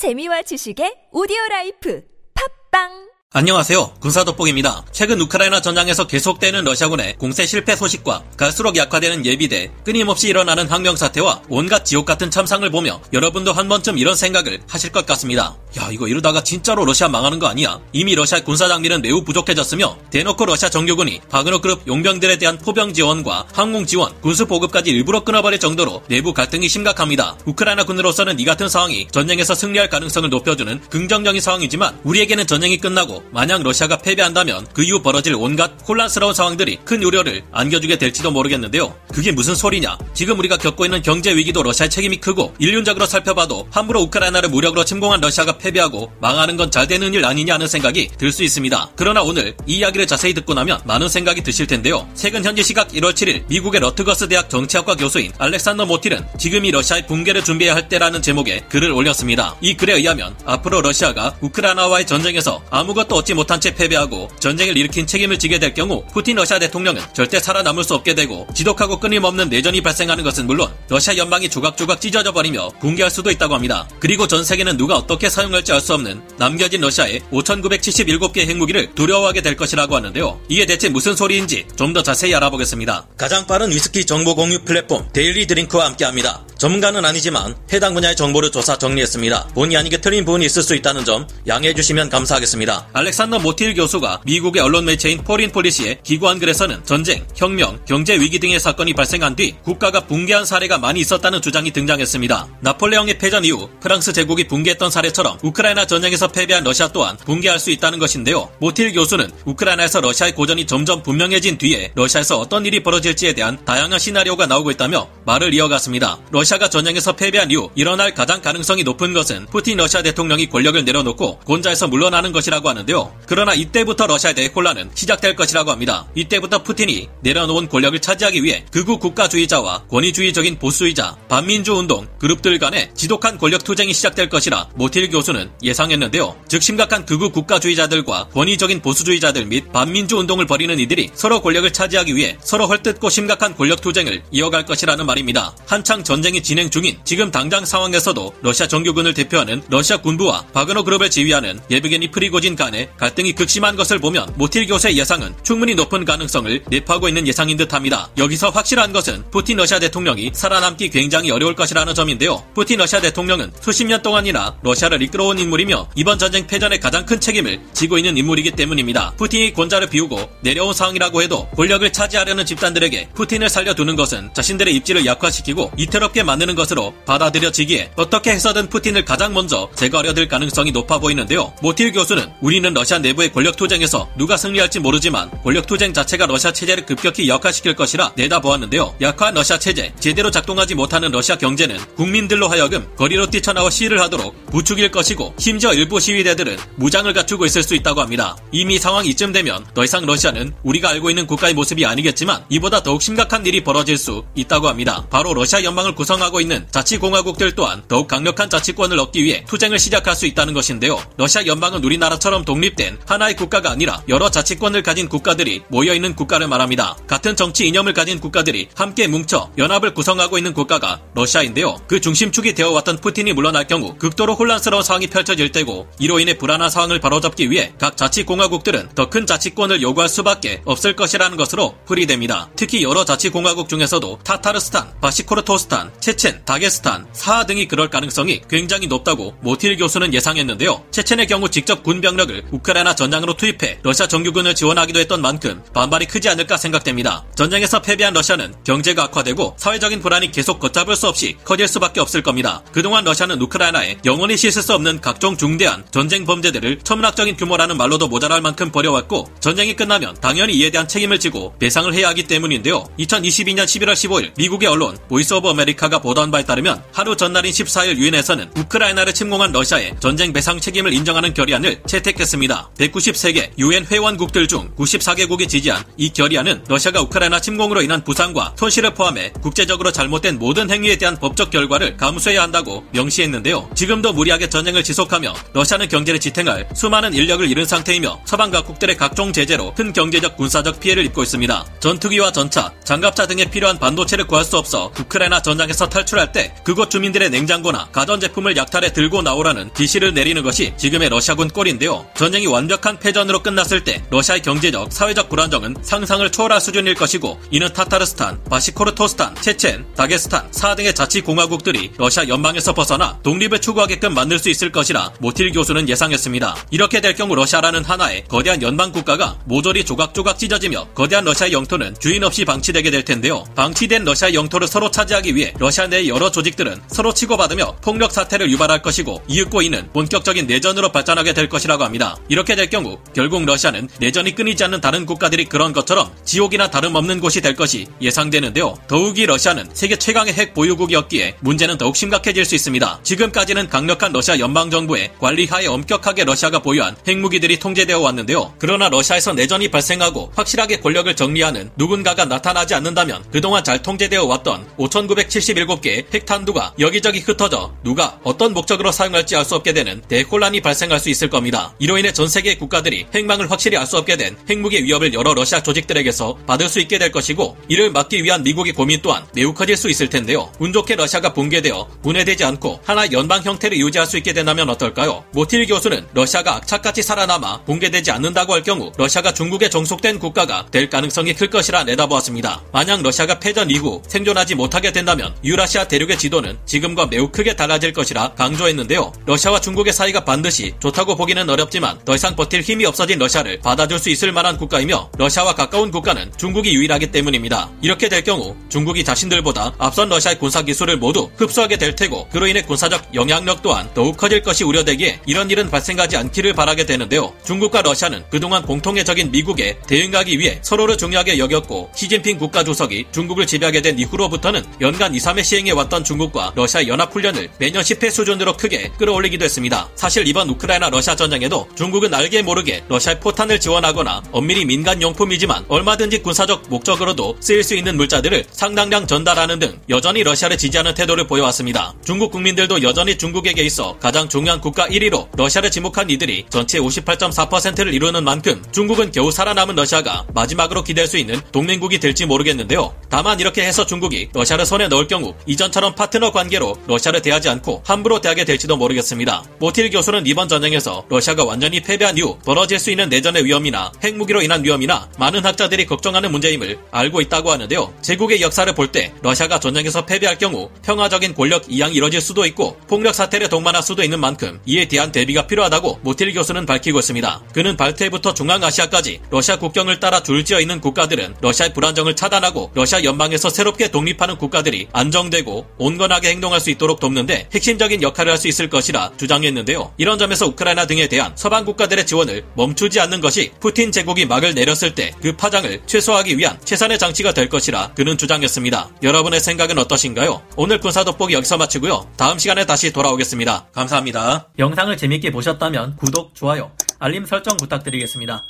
재미와 지식의 오디오 라이프. 팟빵 안녕하세요. 군사 돋보기입니다. 최근 우크라이나 전장에서 계속되는 러시아군의 공세 실패 소식과 갈수록 약화되는 예비대, 끊임없이 일어나는 항명 사태와 온갖 지옥 같은 참상을 보며 여러분도 한 번쯤 이런 생각을 하실 것 같습니다. 야, 이거 이러다가 진짜로 러시아 망하는 거 아니야? 이미 러시아 군사 장비는 매우 부족해졌으며 대놓고 러시아 정규군이 바그너 그룹 용병들에 대한 포병 지원과 항공 지원, 군수 보급까지 일부러 끊어버릴 정도로 내부 갈등이 심각합니다. 우크라이나 군으로서는 이 같은 상황이 전쟁에서 승리할 가능성을 높여주는 긍정적인 상황이지만 우리에게는 전쟁이 끝나고 만약 러시아가 패배한다면 그 이후 벌어질 온갖 혼란스러운 상황들이 큰 우려를 안겨주게 될지도 모르겠는데요. 그게 무슨 소리냐? 지금 우리가 겪고 있는 경제 위기도 러시아의 책임이 크고 인륜적으로 살펴봐도 함부로 우크라이나를 무력으로 침공한 러시아가 패배하고 망하는 건 잘 되는 일 아니냐 하는 생각이 들 수 있습니다. 그러나 오늘 이 이야기를 자세히 듣고 나면 많은 생각이 드실 텐데요. 최근 현지 시각 1월 7일 미국의 러트거스 대학 정치학과 교수인 알렉산더 모틸은 지금이 러시아의 붕괴를 준비해야 할 때라는 제목의 글을 올렸습니다. 이 글에 의하면 앞으로 러시아가 우크라이나와의 전쟁에서 아무것도 얻지 못한 채 패배하고 전쟁을 일으킨 책임을 지게 될 경우 푸틴 러시아 대통령은 절대 살아남을 수 없게 되고 지독하고 끊임없는 내전이 발생하는 것은 물론 러시아 연방이 조각조각 찢어져 버리며 붕괴할 수도 있다고 합니다. 그리고 전 세계는 누가 어떻게 사용할지 알 수 없는 남겨진 러시아의 5,977개 핵무기를 두려워하게 될 것이라고 하는데요. 이게 대체 무슨 소리인지 좀 더 자세히 알아보겠습니다. 가장 빠른 위스키 정보 공유 플랫폼 데일리 드링크와 함께합니다. 전문가는 아니지만 해당 분야의 정보를 조사 정리했습니다. 본의 아니게 틀린 부분이 있을 수 있다는 점 양해해 주시면 감사하겠습니다. 알렉산더 모틸 교수가 미국의 언론 매체인 포린 폴리시에 기고한 글에서는 전쟁, 혁명, 경제 위기 등의 사건이 발생한 뒤 국가가 붕괴한 사례가 많이 있었다는 주장이 등장했습니다. 나폴레옹의 패전 이후 프랑스 제국이 붕괴했던 사례처럼 우크라이나 전쟁에서 패배한 러시아 또한 붕괴할 수 있다는 것인데요. 모틸 교수는 우크라이나에서 러시아의 고전이 점점 분명해진 뒤에 러시아에서 어떤 일이 벌어질지에 대한 다양한 시나리오가 나오고 있다며 말을 이어갔습니다. 러시아 가 전쟁에서 패배한 이후 일어날 가장 가능성이 높은 것은 푸틴 러시아 대통령이 권력을 내려놓고 권좌에서 물러나는 것이라고 하는데요. 그러나 이때부터 러시아에 대해 혼란은 시작될 것이라고 합니다. 이때부터 푸틴이 내려놓은 권력을 차지하기 위해 극우 국가주의자와 권위주의적인 보수주의자, 반민주 운동, 그룹들 간의 지독한 권력 투쟁이 시작될 것이라 모틸 교수는 예상했는데요. 즉 심각한 극우 국가주의자들과 권위적인 보수주의자들 및 반민주 운동을 벌이는 이들이 서로 권력을 차지하기 위해 서로 헐뜯고 심각한 권력 투쟁을 이어갈 것이라는 말입니다. 한창 전쟁이 진행 중인 지금 당장 상황에서도 러시아 정규군을 대표하는 러시아 군부와 바그너 그룹을 지휘하는 예브게니 프리고진 간의 갈등이 극심한 것을 보면 모틸 교수의 예상은 충분히 높은 가능성을 내포하고 있는 예상인 듯합니다. 여기서 확실한 것은 푸틴 러시아 대통령이 살아남기 굉장히 어려울 것이라는 점인데요. 푸틴 러시아 대통령은 수십 년 동안이나 러시아를 이끌어온 인물이며 이번 전쟁 패전의 가장 큰 책임을 지고 있는 인물이기 때문입니다. 푸틴이 권자를 비우고 내려온 상황이라고 해도 권력을 차지하려는 집단들에게 푸틴을 살려두는 것은 자신들의 입지를 약화시키고 이태롭게 만드는 것으로 받아들여지기에 어떻게 해서든 푸틴을 가장 먼저 제거하려 들 가능성이 높아 보이는데요. 모틸 교수는 우리는 러시아 내부의 권력 투쟁에서 누가 승리할지 모르지만 권력 투쟁 자체가 러시아 체제를 급격히 약화시킬 것이라 내다보았는데요. 약화한 러시아 체제, 제대로 작동하지 못하는 러시아 경제는 국민들로 하여금 거리로 뛰쳐나와 시위를 하도록 부추길 것이고 심지어 일부 시위대들은 무장을 갖추고 있을 수 있다고 합니다. 이미 상황이 이쯤 되면 더 이상 러시아는 우리가 알고 있는 국가의 모습이 아니겠지만 이보다 더욱 심각한 일이 벌어질 수 있다고 합니다. 바로 러시아 연방을 구 성하고 있는 자치공화국들 또한 더욱 강력한 자치권을 얻기 위해 투쟁을 시작할 수 있다는 것인데요. 러시아 연방은 우리나라처럼 독립된 하나의 국가가 아니라 여러 자치권을 가진 국가들이 모여있는 국가를 말합니다. 같은 정치 이념을 가진 국가들이 함께 뭉쳐 연합을 구성하고 있는 국가가 러시아인데요. 그 중심축이 되어왔던 푸틴이 물러날 경우 극도로 혼란스러운 상황이 펼쳐질 때고 이로 인해 불안한 상황을 바로잡기 위해 각 자치공화국들은 더 큰 자치권을 요구할 수밖에 없을 것이라는 것으로 풀이됩니다. 특히 여러 자치공화국 중에서도 타타르스탄, 바시코르토스탄, 체첸, 다게스탄, 사하 등이 그럴 가능성이 굉장히 높다고 모틸 교수는 예상했는데요. 체첸의 경우 직접 군 병력을 우크라이나 전장으로 투입해 러시아 정규군을 지원하기도 했던 만큼 반발이 크지 않을까 생각됩니다. 전쟁에서 패배한 러시아는 경제가 악화되고 사회적인 불안이 계속 걷잡을 수 없이 커질 수밖에 없을 겁니다. 그동안 러시아는 우크라이나에 영원히 씻을 수 없는 각종 중대한 전쟁 범죄들을 천문학적인 규모라는 말로도 모자랄 만큼 벌여왔고 전쟁이 끝나면 당연히 이에 대한 책임을 지고 배상을 해야 하기 때문인데요. 2022년 11월 15일 미국의 언론 보이스 오브 아메리카 가 보도한 바에 따르면 하루 전날인 14일 유엔에서는 우크라이나를 침공한 러시아의 전쟁 배상 책임을 인정하는 결의안을 채택했습니다. 193개 유엔 회원국들 중 94개국이 지지한 이 결의안은 러시아가 우크라이나 침공으로 인한 부상과 손실을 포함해 국제적으로 잘못된 모든 행위에 대한 법적 결과를 감수해야 한다고 명시했는데요. 지금도 무리하게 전쟁을 지속하며 러시아는 경제를 지탱할 수많은 인력을 잃은 상태이며 서방 각국들의 각종 제재로 큰 경제적 군사적 피해를 입고 있습니다. 전투기와 전차, 장갑차 등에 필요한 반도체를 구할 수 없어 우크라이나 전장에서 탈출할 때 그곳 주민들의 냉장고나 가전제품을 약탈해 들고 나오라는 지시를 내리는 것이 지금의 러시아군 꼴인데요. 전쟁이 완벽한 패전으로 끝났을 때 러시아의 경제적, 사회적 불안정은 상상을 초월할 수준일 것이고 이는 타타르스탄, 바시코르토스탄, 체첸, 다게스탄, 사 등의 자치공화국들이 러시아 연방에서 벗어나 독립을 추구하게끔 만들 수 있을 것이라 모틸 교수는 예상했습니다. 이렇게 될 경우 러시아라는 하나의 거대한 연방 국가가 모조리 조각조각 찢어지며 거대한 러시아의 영토는 주인 없이 방치되게 될 텐데요. 방치된 러시아의 영토를 서로 차지하기 위해 러시아 내 여러 조직들은 서로 치고받으며 폭력 사태를 유발할 것이고 이윽고 이는 본격적인 내전으로 발전하게 될 것이라고 합니다. 이렇게 될 경우 결국 러시아는 내전이 끊이지 않는 다른 국가들이 그런 것처럼 지옥이나 다름없는 곳이 될 것이 예상되는데요. 더욱이 러시아는 세계 최강의 핵 보유국이었기에 문제는 더욱 심각해질 수 있습니다. 지금까지는 강력한 러시아 연방정부의 관리하에 엄격하게 러시아가 보유한 핵무기들이 통제되어 왔는데요. 그러나 러시아에서 내전이 발생하고 확실하게 권력을 정리하는 누군가가 나타나지 않는다면 그동안 잘 통제되어 왔던 5,977개의 핵탄두가 여기저기 흩어져 누가 어떤 목적으로 사용할지 알 수 없게 되는 대혼란이 발생할 수 있을 겁니다. 이로 인해 전 세계 국가들이 행방을 확실히 알 수 없게 된 핵무기 위협을 여러 러시아 조직들에게서 받을 수 있게 될 것이고 이를 막기 위한 미국의 고민 또한 매우 커질 수 있을 텐데요. 운 좋게 러시아가 붕괴되어 분해되지 않고 하나 연방 형태를 유지할 수 있게 된다면 어떨까요? 모틸 교수는 러시아가 악착같이 살아남아 붕괴되지 않는다고 할 경우 러시아가 중국에 종속된 국가가 될 가능성이 클 것이라 내다보았습니다. 만약 러시아가 패전 이후 생존하지 못하게 된다면 유라시아 대륙의 지도는 지금과 매우 크게 달라질 것이라 강조했는데요. 러시아와 중국의 사이가 반드시 좋다고 보기는 어렵지만 더 이상 버틸 힘이 없어진 러시아를 받아줄 수 있을 만한 국가이며 러시아와 가까운 국가는 중국이 유일하기 때문입니다. 이렇게 될 경우 중국이 자신들보다 앞선 러시아의 군사 기술을 모두 흡수하게 될 테고 그로 인해 군사적 영향력 또한 더욱 커질 것이 우려되기에 이런 일은 발생하지 않기를 바라게 되는데요. 중국과 러시아는 그동안 공통의 적인 미국에 대응하기 위해 서로를 중요하게 여겼고 시진핑 국가주석이 중국을 지배하게 된 이후로부터는 연간 2, 3회 시행해 왔던 중국과 러시아 연합훈련을 매년 10회 수준으로 크게 끌어올리기도 했습니다. 사실 이번 우크라이나 러시아 전쟁에도 중국은 알게 모르게 러시아의 포탄을 지원하거나 엄밀히 민간 용품이지만 얼마든지 군사적 목적으로도 쓰일 수 있는 물자들을 상당량 전달하는 등 여전히 러시아를 지지하는 태도를 보여왔습니다. 중국 국민들도 여전히 중국에게 있어 가장 중요한 국가 1위로 러시아를 지목한 이들이 전체 58.4%를 이루는 만큼 중국은 겨우 살아남은 러시아가 마지막으로 기댈 수 있는 동맹국이 될지 모르겠는데요. 다만 이렇게 해서 중국이 러시아를 손에 넣을 경우 이전처럼 파트너 관계로 러시아를 대하지 않고 함부로 대하게 될지도 모르겠습니다. 모틸 교수는 이번 전쟁에서 러시아가 완전히 패배한 이후 벌어질 수 있는 내전의 위험이나 핵무기로 인한 위험이나 많은 학자들이 걱정하는 문제임을 알고 있다고 하는데요. 제국의 역사를 볼 때 러시아가 전쟁에서 패배할 경우 평화적인 권력 이양이 이뤄질 수도 있고 폭력 사태를 동반할 수도 있는 만큼 이에 대한 대비가 필요하다고 모틸 교수는 밝히고 있습니다. 그는 발트해부터 중앙아시아까지 러시아 국경을 따라 줄지어 있는 국가들은 러시아의 불안정을 차단하고 러시아 연방에서 새롭게 독립하는 국가들이 안정되고 온건하게 행동할 수 있도록 돕는데 핵심적인 역할을 할 수 있을 것이라 주장했는데요. 이런 점에서 우크라이나 등에 대한 서방 국가들의 지원을 멈추지 않는 것이 푸틴 제국이 막을 내렸을 때 그 파장을 최소화하기 위한 최선의 장치가 될 것이라 그는 주장했습니다. 여러분의 생각은 어떠신가요? 오늘 군사 돋보기 여기서 마치고요. 다음 시간에 다시 돌아오겠습니다. 감사합니다. 영상을 재밌게 보셨다면 구독, 좋아요, 알림 설정 부탁드리겠습니다.